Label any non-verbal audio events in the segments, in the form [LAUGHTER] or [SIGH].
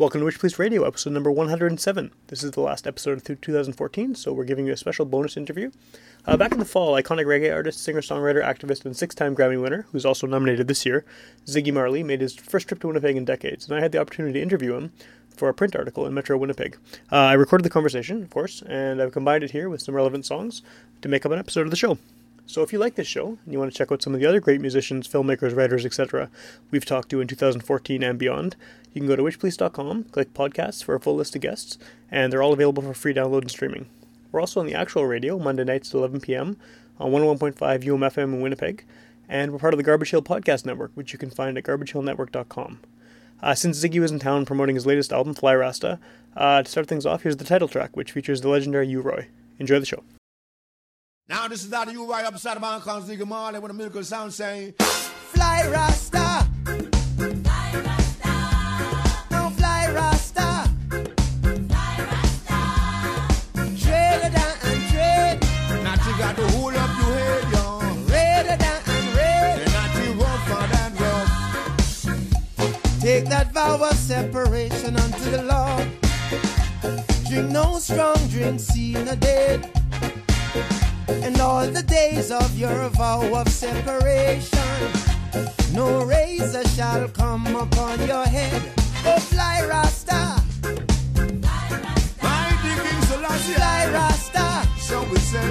Welcome to Witch Police Radio, episode number 107. This is the last episode of 2014, so we're giving you a special bonus interview. Uh, back in the fall, iconic reggae artist, singer songwriter, activist, and six time Grammy winner, who's also nominated this year, Ziggy Marley, made his first trip to Winnipeg in decades, and I had the opportunity to interview him for a print article in Metro Winnipeg. Uh, I recorded the conversation, of course, and I've combined it here with some relevant songs to make up an episode of the show. So if you like this show and you want to check out some of the other great musicians, filmmakers, writers, etc., we've talked to in 2014 and beyond, you can go to witchpolice.com, click podcasts for a full list of guests, and they're all available for free download and streaming. We're also on the actual radio Monday nights at 11 p.m. on 101.5 UMFM in Winnipeg, and we're part of the Garbage Hill Podcast Network, which you can find at garbagehillnetwork.com. Uh, since Ziggy was in town promoting his latest album, Fly Rasta, uh, to start things off, here's the title track, which features the legendary U-Roy. Enjoy the show. Now this is that you right upside of my cause Ziggy Marley with a miracle sound saying Fly Rasta. Fly Rasta, No fly Rasta. fly Rasta, Trade it down and trade. Now you got to hold up your head, y'all Raid it down and raid. And not you rough and rough Take that vow of separation unto the Lord. Drink no strong drink, see no dead. All the days of your vow of separation, no razor shall come upon your head. Oh, fly Rasta, My digging Selassie fly Rasta. So we say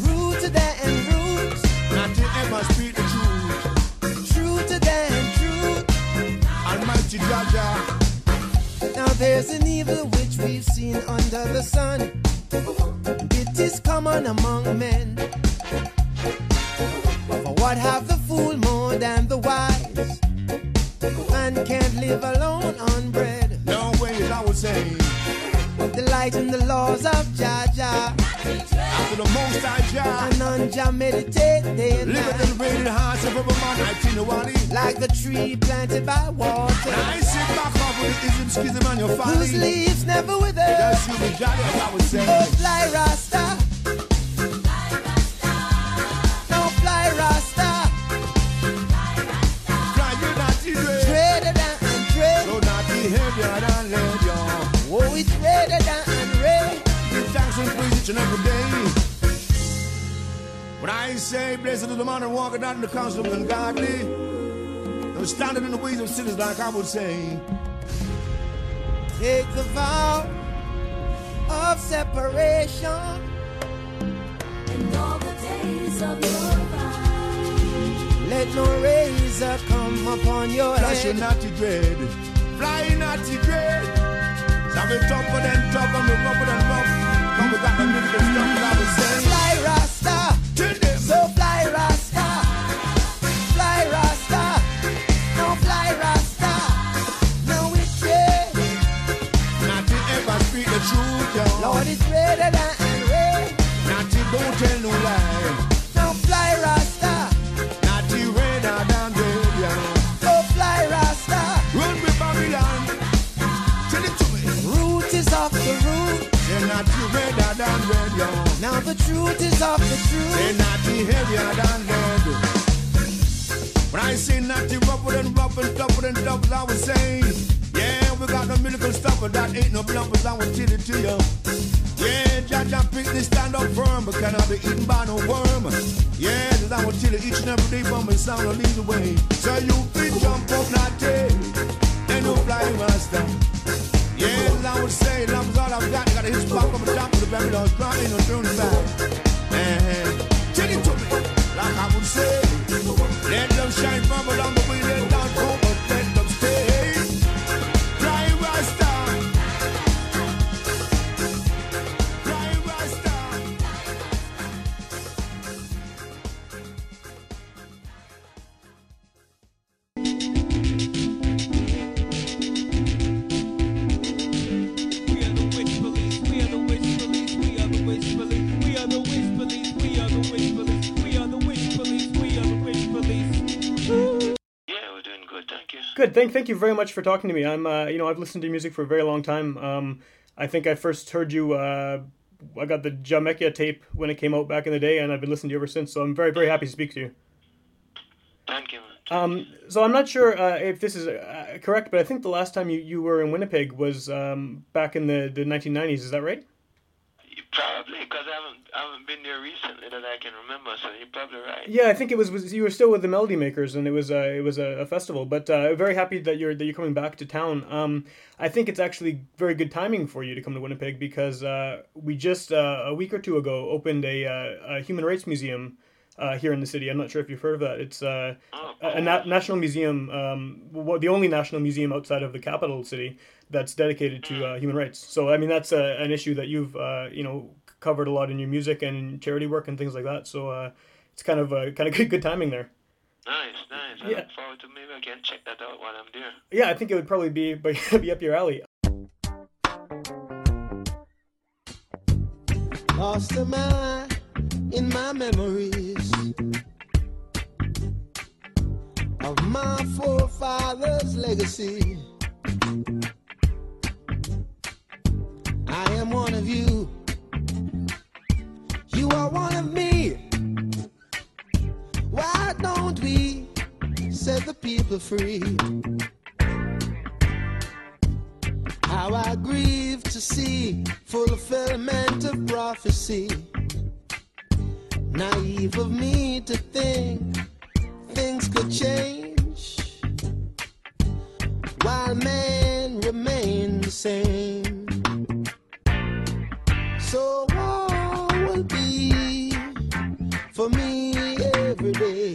Root to them and root, Not you ever speak the truth true to them truth. Almighty Jah Jah Now there's an evil which we've seen under the sun. Common among men. For what have the fool more than the wise? Man can't live alone on bread. No ways I would say Delight in the laws of Jah Jah. After the most I Jah And on Jah meditate day and Live night. in the rated hearts of every man I think the Like a tree planted by water. I sit back off with the ism, schism and your Whose leaves never wither. Just you be jolly I would say Oh, fly Rasta. Each and every day. When I say, blessed is the man that walketh not in the counsel of the ungodly, nor standing in the ways of sinners, like I would say. Take the vow of separation. and all the days of your life. Let no razor come upon your Flash your head. naughty dread, fly naughty dread. Some be tougher than tough, and we rougher than rough. Lord is ready down and ready. Not to don't tell The truth is off the truth. They're not too heavier than lead. When I say not too rougher than rough and double than tough, I was saying, yeah, we got no miracle stuff, but that ain't no bluffers, I will tell it to you. Yeah, Jah Jah pick this stand up firm, but cannot be eaten by no worm. Yeah, cause I will tell you each and every day from my sound will lead the way. So you fit jump up, not and no fly master. Yeah, I would say, love is all I've got. Got a hit spot from the top of the Babylon strong, ain't no turning back. And tell it to me, like I would say. Let them shine from along the Thank you very much for talking to me. I'm uh, you know I've listened to music for a very long time. Um, I think I first heard you. Uh, I got the Jamaica tape when it came out back in the day, and I've been listening to you ever since. So I'm very very happy to speak to you. Thank you. Um, so I'm not sure uh, if this is uh, correct, but I think the last time you, you were in Winnipeg was um, back in the, the 1990s. Is that right? Probably, because I haven't, I haven't been there recently that I can remember, so you're probably right. Yeah, I think it was, was you were still with the Melody Makers, and it was uh, it was a, a festival. But uh, very happy that you're that you're coming back to town. Um, I think it's actually very good timing for you to come to Winnipeg because uh, we just uh, a week or two ago opened a, uh, a human rights museum uh, here in the city. I'm not sure if you've heard of that. It's uh, Oh, a, a na- national museum, um, w- the only national museum outside of the capital city that's dedicated to uh, human rights. So I mean that's an issue that you've uh, you know covered a lot in your music and in charity work and things like that. So uh, it's kind of uh, kind of good, good timing there. Nice, nice. I Yeah. look forward to maybe I can check that out while I'm there. Yeah, I think it would probably be [LAUGHS] but be up your alley. Lost am I in my memories of my forefathers' legacy. I am one of you. You are one of me. Why don't we set the people free? How I grieve to see fulfillment of prophecy. Naive of me to think things could change while men remain the same. For me every day.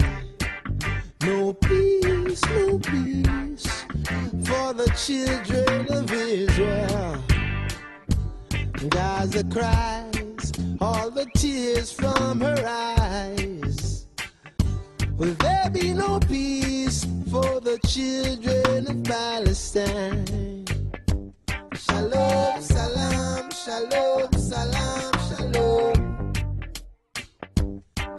No peace, no peace for the children of Israel. Gaza cries all the tears from her eyes. Will there be no peace for the children of Palestine? Shalom, salam, shalom, salam,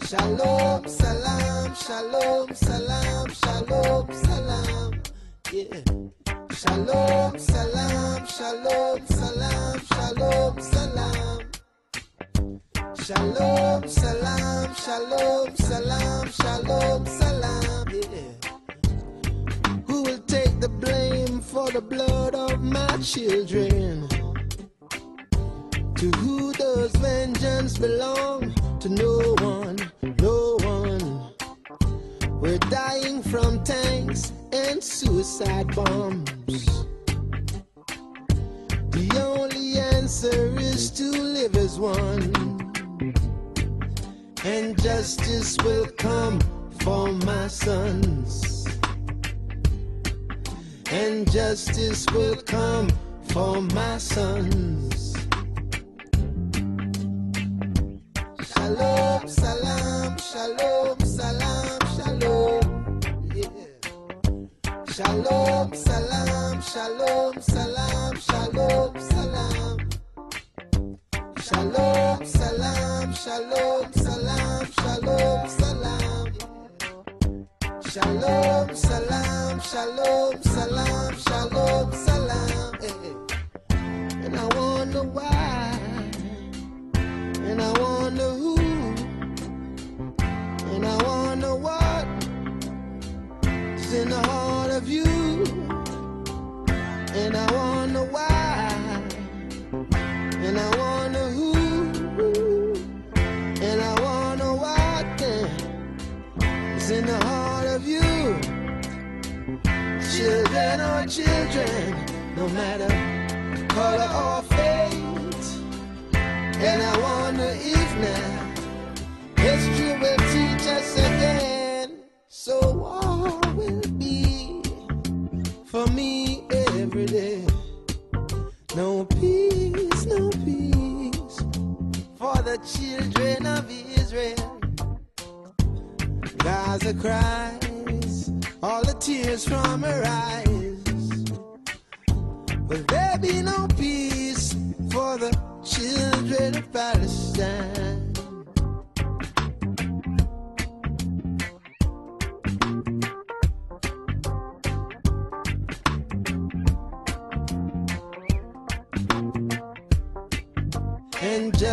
Shalom, salam, shalom, salam, shalom, salam. Yeah. Shalom, salam, shalom, salam, shalom, salam. Shalom, salam, shalom, salam, shalom, salam. Yeah. Who will take the blame for the blood of my children? To who does vengeance belong? We're dying from tanks and suicide bombs. The only answer is to live as one. And justice will come for my sons. And justice will come for my sons. Shalom, salam, shalom, Shalom, salam, shalom, salam, shalom, salam. Shalom, salam, shalom, salam, shalom, salam. Shalom, salam, shalom, salam, shalom, salam. And I wonder who, and I wonder what then is in the heart of you. Children or children, no matter color or fate. And I wonder if now history will teach us again. So war will be for me every day. No peace, no peace for the children of Israel. Gaza cries all the tears from her eyes. Will there be no peace for the children of Palestine?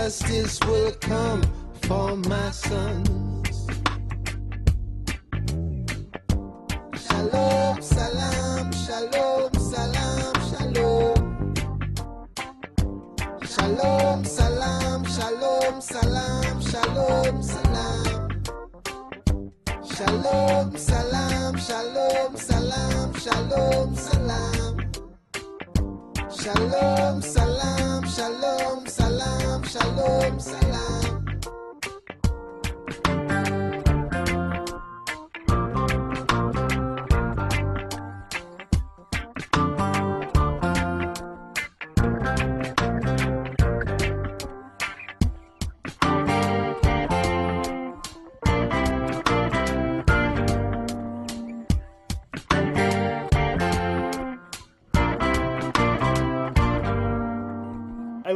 Justice will come for my sons. Shalom, salam, shalom, salam, shalom. Shalom, salam, shalom, salam, shalom, salam. Shalom, salam, shalom, salam, shalom, salam. Shalom, salam, shalom, salam, shalom, salam.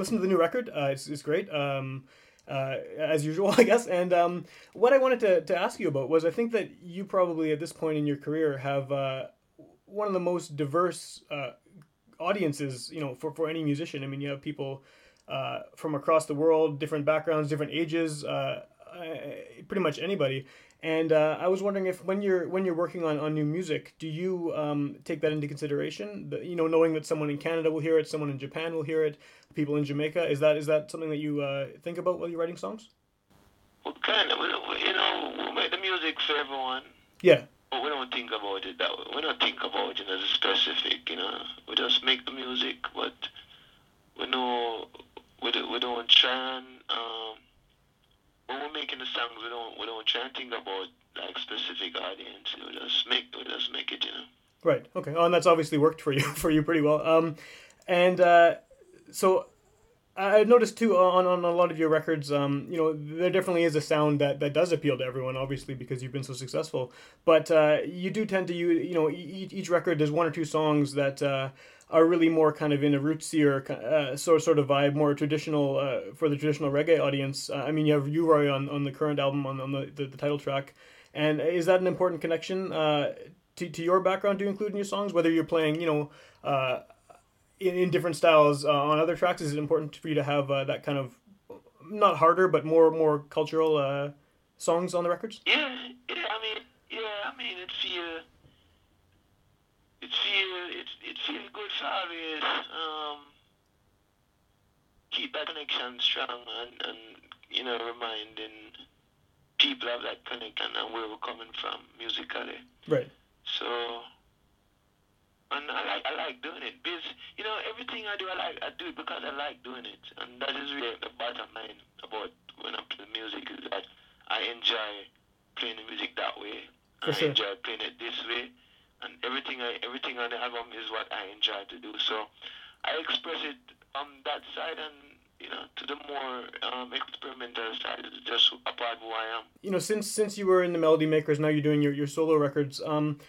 Listened to the new record. Uh, it's, it's great, um, uh, as usual, [LAUGHS] I guess. And um, what I wanted to, to ask you about was I think that you probably at this point in your career have uh, one of the most diverse uh, audiences, you know, for, for any musician. I mean, you have people uh, from across the world, different backgrounds, different ages, uh, uh, pretty much anybody. And uh, I was wondering if when you're when you're working on, on new music, do you um, take that into consideration? The, you know, knowing that someone in Canada will hear it, someone in Japan will hear it, people in Jamaica. Is that is that something that you uh, think about while you're writing songs? Well, kind of. We, we, you know, we make the music for everyone, Yeah, but we don't think about it that way. We don't think about it as a specific, you know. We just make the music, but we know we, do, we don't try and, um, when we're making the songs, we don't we don't try think about like specific audience. We just make we just make it, you know. right. Okay. Oh, and that's obviously worked for you [LAUGHS] for you pretty well. Um, and uh, so I noticed too on, on a lot of your records, um, you know, there definitely is a sound that, that does appeal to everyone, obviously because you've been so successful. But uh, you do tend to use, you know, each record there's one or two songs that uh, are really more kind of in a rootsier uh, sort sort of vibe, more traditional uh, for the traditional reggae audience. Uh, I mean, you have U-Roy on, on the current album on, on the, the, the title track, and is that an important connection uh, to to your background to include in your songs? Whether you're playing, you know. Uh, in, in different styles uh, on other tracks, is it important for you to have uh, that kind of not harder but more more cultural uh, songs on the records? Yeah, yeah. I mean, yeah. I mean, it feel, it feel, it it feel good always um, keep that connection strong and and you know reminding people of that connection and where we're coming from musically. Right. So, and I like I like doing it because you know everything I do I like I do it because I like doing it, and that is really the bottom line about when I play music is that I enjoy playing the music that way. I sure. enjoy playing it this way, and everything I everything on the album is what I enjoy to do. So, I express it on that side, and you know to the more um, experimental side just a part who I am. You know, since since you were in the Melody Makers, now you're doing your, your solo records. Um,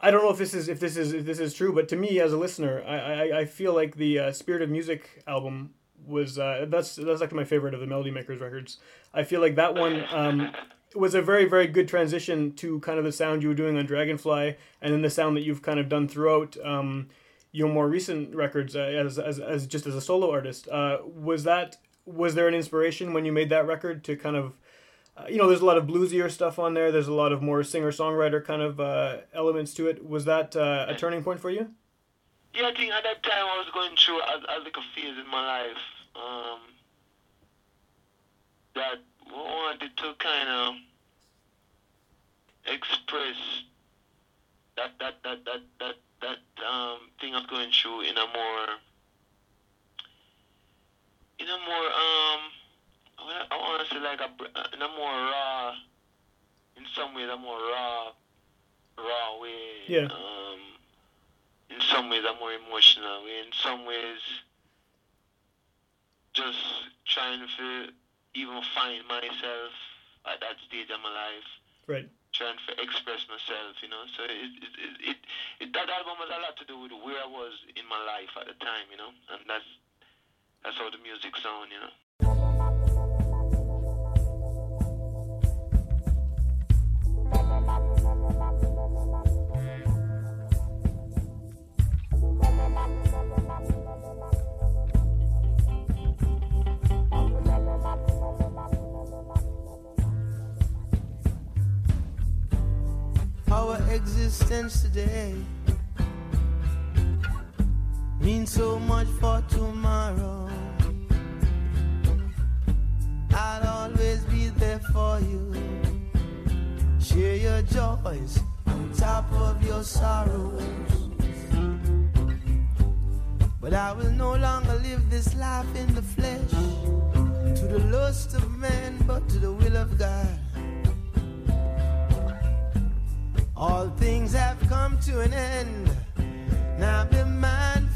I don't know if this is if this is if this is true, but to me as a listener, I I, I feel like the uh, Spirit of Music album was uh, that's that's actually my favorite of the Melody Makers records. I feel like that one um, was a very very good transition to kind of the sound you were doing on Dragonfly, and then the sound that you've kind of done throughout um, your more recent records uh, as, as as just as a solo artist. Uh, was that was there an inspiration when you made that record to kind of uh, you know, there's a lot of bluesier stuff on there. There's a lot of more singer songwriter kind of uh, elements to it. Was that uh, a turning point for you? Yeah, I think at that time I was going through a, a little phase in my life um, that wanted to kind of express that that that that that that um, thing I was going through in a more in a more um I want to say like a in a more raw in some ways a more raw raw way Yeah. um in some ways a more emotional way in some ways just trying to even find myself at that stage of my life Right. trying to express myself, you know. So it, it, it, it, that album has a lot to do with where I was in my life at the time, you know, and that's that's how the music sound, you know. existence today means so much for tomorrow. I'll always be there for you. Share your joys on top of your sorrows. But I will no longer live this life in the flesh to the lust of man, but to the will of God. All things have come to an end. Now be mine.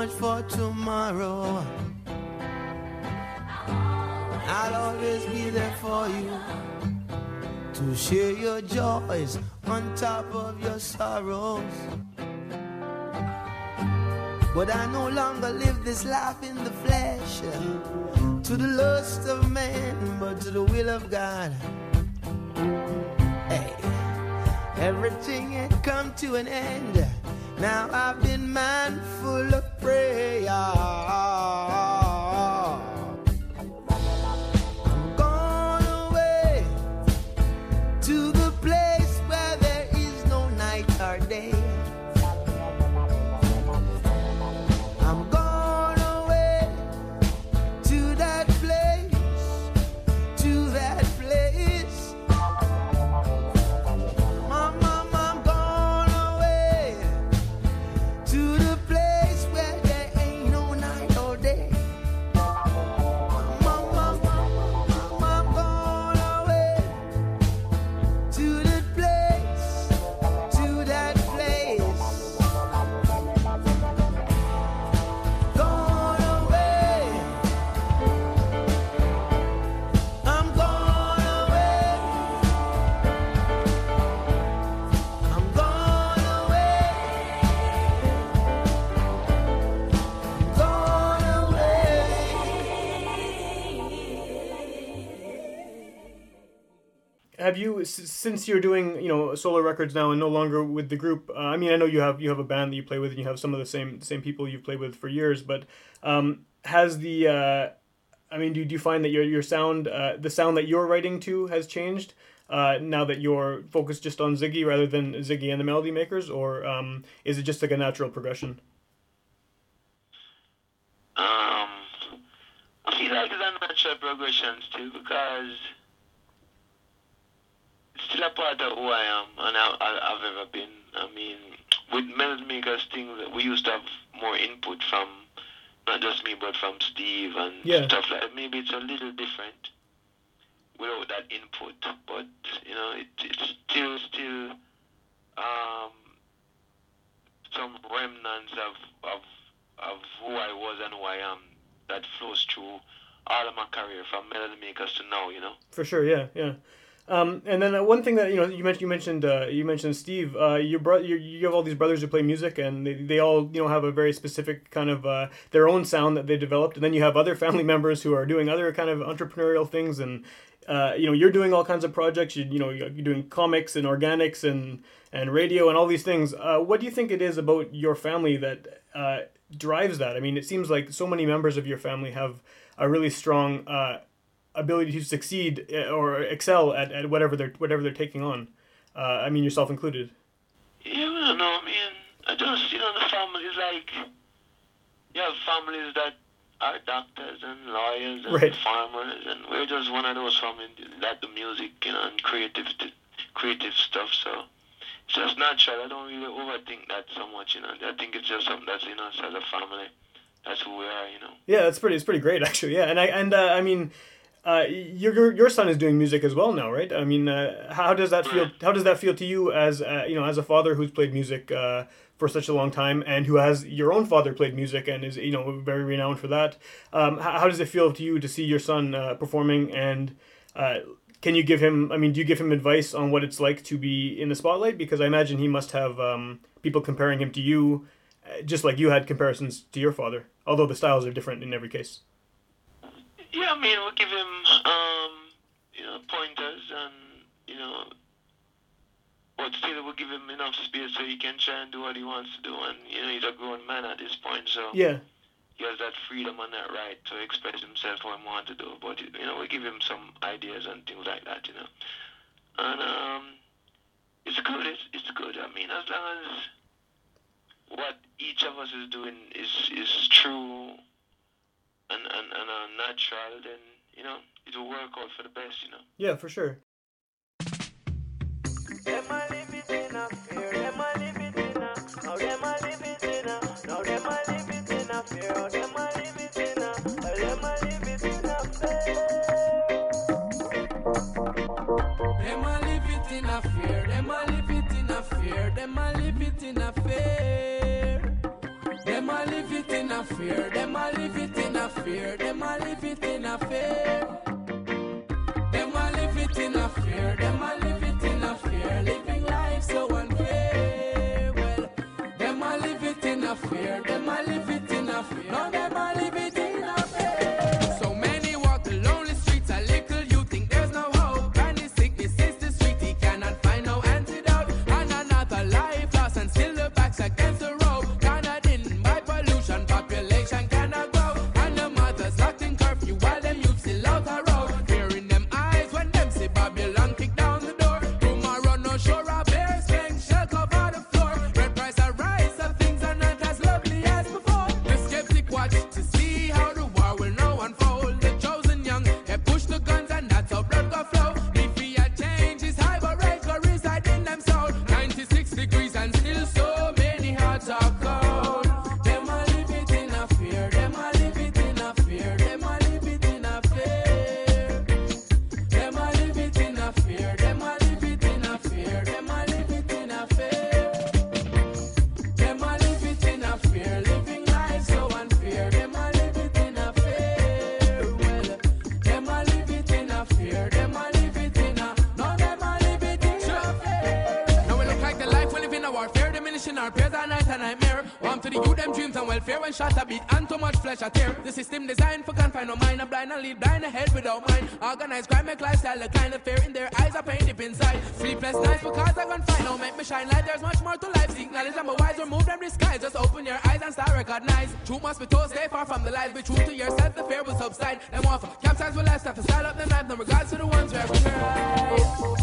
much for tomorrow. I'll always be there for you to share your joys on top of your sorrows. But I no longer live this life in the flesh to the lust of man, but to the will of God. Hey, everything had come to an end. Now I've been mindful of prayer. have you since you're doing you know solo records now and no longer with the group? Uh, I mean, I know you have you have a band that you play with and you have some of the same same people you've played with for years, but um, has the uh, I mean, do, do you find that your your sound uh, the sound that you're writing to has changed? Uh, now that you're focused just on Ziggy rather than Ziggy and the Melody Makers, or um, is it just like a natural progression? Um, I feel like it's a natural progression too because still a part of who I am and I, I, I've ever been. I mean, with Melody Makers things, we used to have more input from not just me but from Steve and Yeah. stuff like that. Maybe it's a little different without that input, but you know, it, it's still still um, some remnants of, of of who I was and who I am that flows through all of my career from Melody Makers to now, you know. For sure, yeah, yeah. Um, and then uh, one thing that you know you mentioned you mentioned uh, you mentioned Steve. Uh, your bro- you have all these brothers who play music, and they, they all you know have a very specific kind of uh, their own sound that they developed. And then you have other family [LAUGHS] members who are doing other kind of entrepreneurial things, and uh, you know you're doing all kinds of projects. You, you know you're doing comics and organics and and radio and all these things. Uh, what do you think it is about your family that drives that? I mean, it seems like so many members of your family have a really strong ability to succeed uh, or excel at, at whatever they're whatever they're taking on. Uh, I mean, yourself included. Yeah, I don't know, man. I just, you know, the families like, you have families that are doctors and lawyers and Right. farmers, and we're just one of those families that do music, you know, and creative, creative stuff. So it's just natural. I don't really overthink that so much, you know. I think it's just something that's in us as a family. That's who we are, you know. Yeah, that's pretty. It's pretty great [LAUGHS] actually. Yeah, and I and uh, I mean, uh, your your- your son is doing music as well now, right? I mean, uh, how does that feel? How does that feel to you as uh, you know as a father who's played music uh, for such a long time and who has your own father played music and is you know very renowned for that? Um, how, how does it feel to you to see your son uh, performing and uh, can you give him? I mean, do you give him advice on what it's like to be in the spotlight? Because I imagine he must have um, people comparing him to you, uh, just like you had comparisons to your father. Although the styles are different in every case. Yeah, I mean, we'll give him, um, you know, pointers and, you know, but still we'll give him enough space so he can try and do what he wants to do. And, you know, he's a grown man at this point, so Yeah, he has that freedom and that right to express himself how he wants to do. But, you know, we give him some ideas and things like that, you know. And, um, it's good. It's, it's good. I mean, as long as what each of us is doing is, is true and, and, and uh, natural, then, you know, it will work out for the best, you know. yeah, for sure. Them a live it in a fear, them a live it in a, now them a live it in a, now them a live it in a fear, them a live it in a, well, them a live it in a fear. Them a live it in a fear, them a live it in a fear, them a live it in a fear. Them a live it in a fear, them a live it in a fear, them a live it in a fear. Them a live it in a fear, them a live it in a fear, living life so unfair. Well, them a live it in a fear, them a live it in a fear, shot a beat and too much flesh a tear. The system designed for confine no mind, a blind and lead blind ahead without mind. Organized crime make lifestyle the kind of fear in their eyes are pain deep inside. Sleepless nights because I can find out make me shine light. There's much more to life. Seek knowledge and be wise. Remove them disguise. Just open your eyes and start recognize. Truth must be told. Stay far from the lies. Be true to yourself. The fear will subside. Them off campsites will last after style up the knife. No regards to the ones where we cry.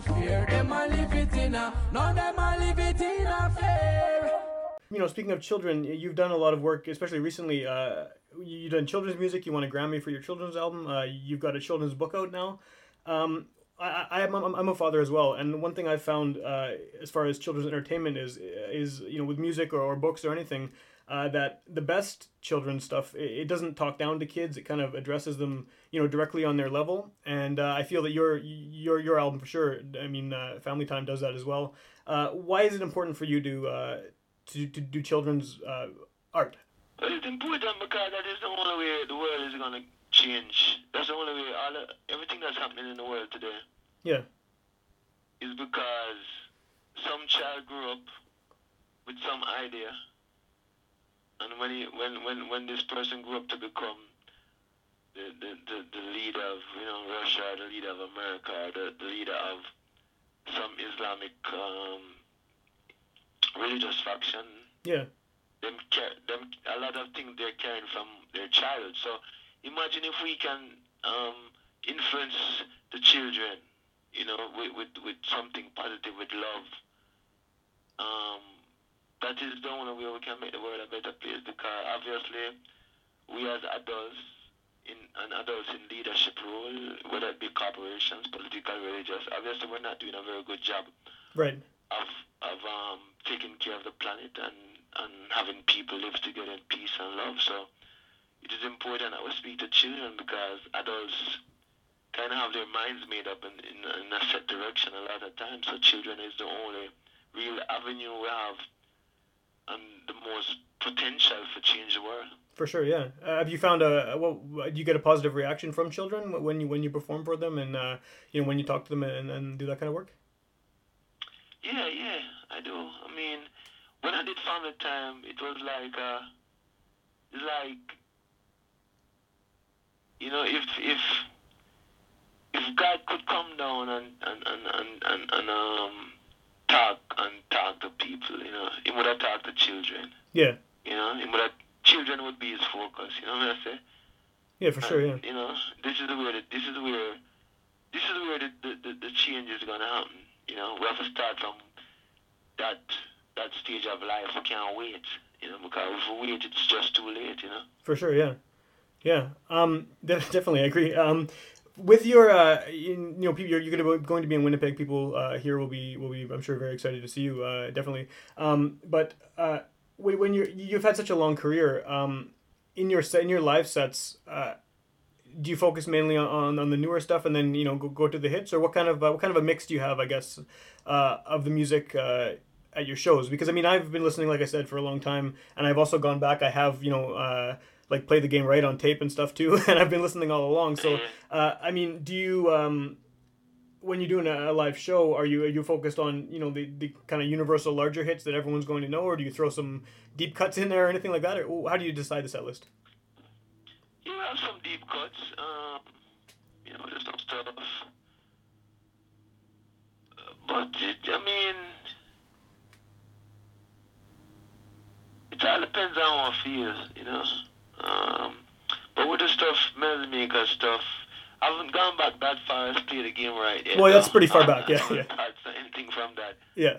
Fear, them a live it in a. No, them a live it in a fear. You know, speaking of children, you've done a lot of work, especially recently. Uh, you- you've done children's music. You won a Grammy for your children's album. Uh, you've got a children's book out now. Um, I, I'm, I'm I'm a father as well, and one thing I've found uh, as far as children's entertainment is is you know with music or, or books or anything uh, that the best children's stuff it, it doesn't talk down to kids. It kind of addresses them you know directly on their level, and uh, I feel that your your your album for sure. I mean, uh, Family Time does that as well. Uh, why is it important for you to uh, to, to do children's uh, art? Well, it's important because that is the only way the world is gonna change. That's the only way. All everything that's happening in the world today Yeah, is because some child grew up with some idea, and when he, when when when this person grew up to become the the, the, the leader of you know Russia, the leader of America, the, the leader of some Islamic um, religious faction, yeah, them them a lot of things they're carrying from their childhood. So imagine if we can um, influence the children, you know, with, with with something positive, with love. Um, that is the only way we can make the world a better place. Because obviously, we as adults in and adults in leadership role, whether it be corporations, political, religious, obviously we're not doing a very good job right. of of um, taking care of the planet and, and having people live together in peace and love. So it is important that we speak to children because adults kind of have their minds made up in, in, in a set direction a lot of times. So children is the only real avenue we have and the most potential for change the world. For sure, yeah. Uh, have you found a well? Do you get a positive reaction from children when you when you perform for them and uh, you know when you talk to them and, and do that kind of work? Yeah, yeah, I do. I mean, when I did Family Time, it was like, uh, like, you know, if if if God could come down and and and and, and, and um talk and talk to people, you know, he would have talked to children. Yeah, You know, he would have children would be his focus. You know what I say? yeah, for sure, yeah. You know, this is where the, this is where this is where the, the, the, the change is gonna happen. You know, we have to start from that that stage of life. We can't wait. You know, because if we wait, it's just too late. You know. For sure, yeah, yeah. Um, de- definitely, I agree. Um, with your, uh, you know, you're, you're going to be in Winnipeg. People uh, here will be, will be, I'm sure, very excited to see you. Uh, definitely. Um, but uh, when you're, you've had such a long career, um, in your in your live sets, uh, do you focus mainly on, on, on the newer stuff and then you know go, go to the hits, or what kind of uh, what kind of a mix do you have? I guess uh, of the music. Uh, at your shows? Because I mean, I've been listening, like I said, for a long time, and I've also gone back. I have you know. Uh, like play the game right on tape and stuff too, [LAUGHS] and I've been listening all along. So, uh, I mean, do you um, when you're doing a, a live show, are you are you focused on you know the, the kind of universal larger hits that everyone's going to know, or do you throw some deep cuts in there or anything like that, or how do you decide the set list? You have some deep cuts, um, you know, there's some stuff. But it, I mean, it all depends on how I feel, you know. Um, but with the stuff, melody maker stuff, I haven't gone back that far as play the game right yet. Well, that's pretty far I- back, I [LAUGHS] yeah, haven't yeah. anything from that. Yeah,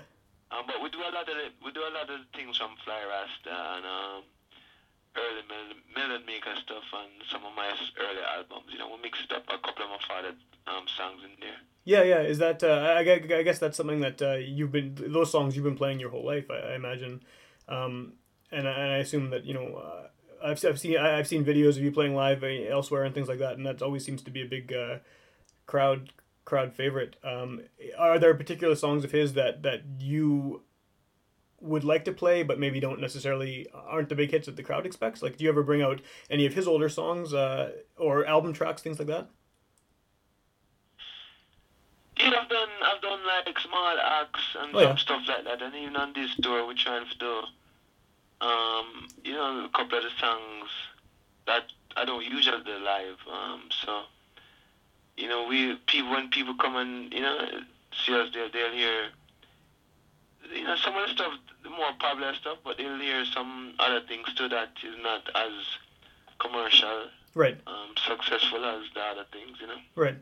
Um, but we do a lot of the, we do a lot of things from Fly Rasta and um, early melody maker stuff on some of my early albums. You know, we mixed up a couple of my father um, songs in there. yeah, yeah. Is that uh, I, I guess that's something that uh, you've been those songs you've been playing your whole life, I, I imagine, um, and I, and I assume that you know. Uh, I've, I've seen I- I've seen videos of you playing live uh, elsewhere and things like that, and that always seems to be a big uh, crowd crowd favorite. Um, are there particular songs of his that that you would like to play, but maybe don't necessarily aren't the big hits that the crowd expects? Like, do you ever bring out any of his older songs uh, or album tracks, things like that? Yeah, I've done I've done like small acts and Oh, yeah. stuff like that, and even on this tour we're trying to do, um, you know, a couple of the songs that I don't usually do live. Um, so, you know, we people when people come and you know see us, they'll they'll hear, you know, some of the stuff, the more popular stuff, but they'll hear some other things too that is not as commercial, Right, um, successful as the other things, you know. right.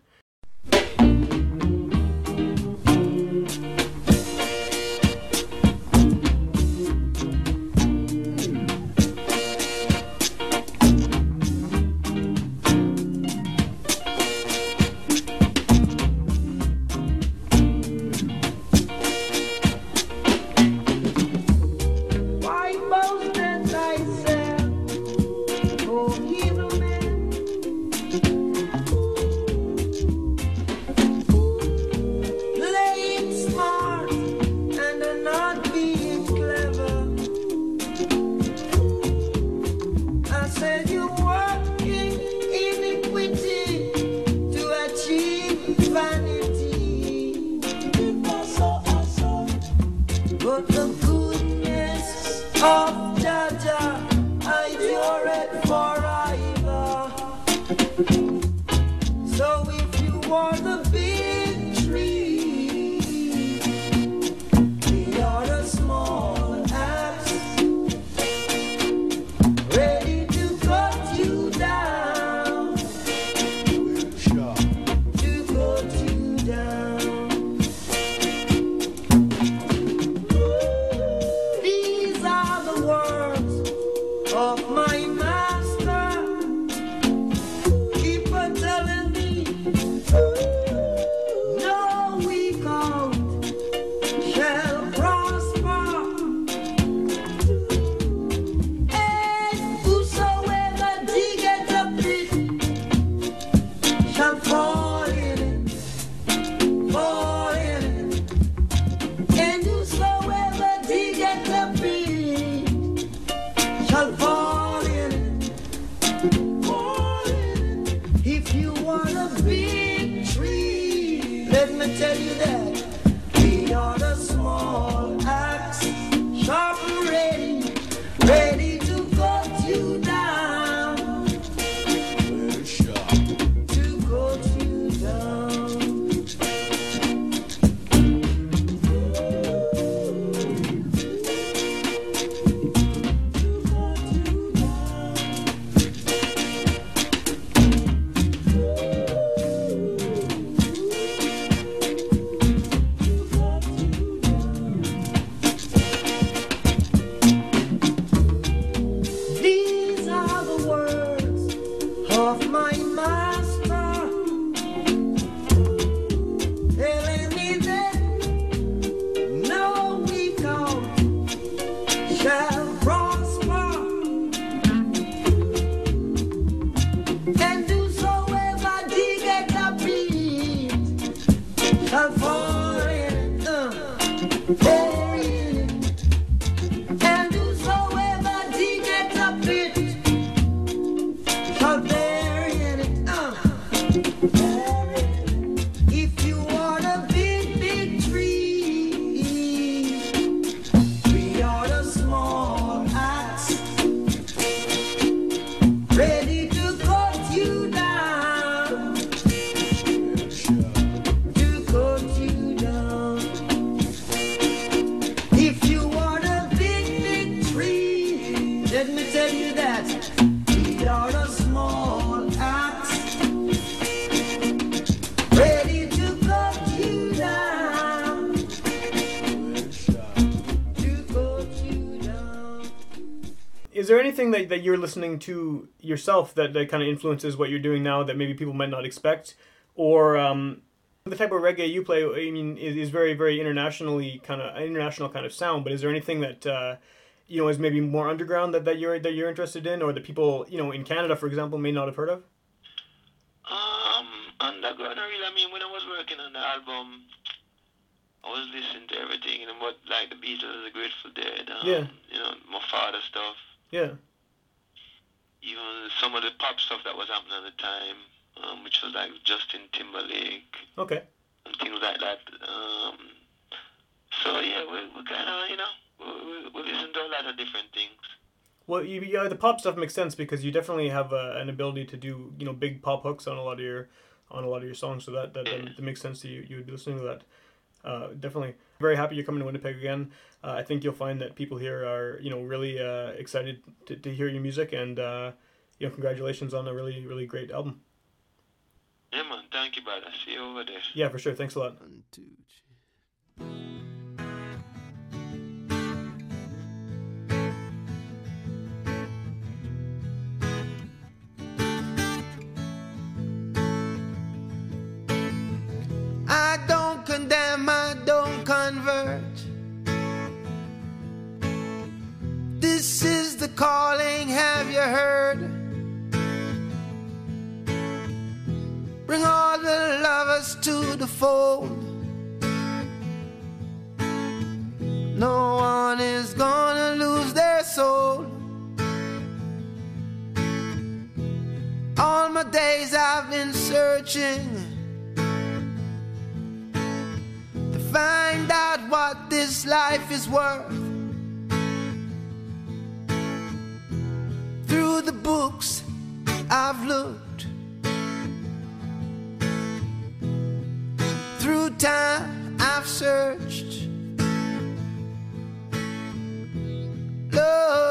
Is there anything that, that you're listening to yourself that, that kind of influences what you're doing now that maybe people might not expect? Or um, the type of reggae you play, I mean, is, is very, very internationally kind of international kind of sound. But is there anything that uh, you know is maybe more underground that, that you're that you're interested in, or that people you know in Canada, for example, may not have heard of? Um, underground, I really, I mean, when I was working on the album, I was listening to everything, you know, what, like the Beatles, the Grateful Dead, um, Yeah. you know, my father stuff, Yeah. even some of the pop stuff that was happening at the time, um, which was like Justin Timberlake Okay. and things like that. Um, so yeah, we, we kind of, you know, we, we, listen to a lot of different things. Well, you, yeah, the pop stuff makes sense because you definitely have uh, an ability to do you know big pop hooks on a lot of your on a lot of your songs. So that that, that, that makes sense to you. You would be listening to that. Uh, definitely very happy you're coming to Winnipeg again. Uh, I think you'll find that people here are you know really uh, excited to, to hear your music and uh, you know congratulations on a really really great album. Yeah, man, thank you, brother. See you over there. Yeah, for sure. Thanks a lot. One, two, the fold. No one is gonna lose their soul. All my days I've been searching to find out what this life is worth. Through the books I've looked, through time I've searched. Love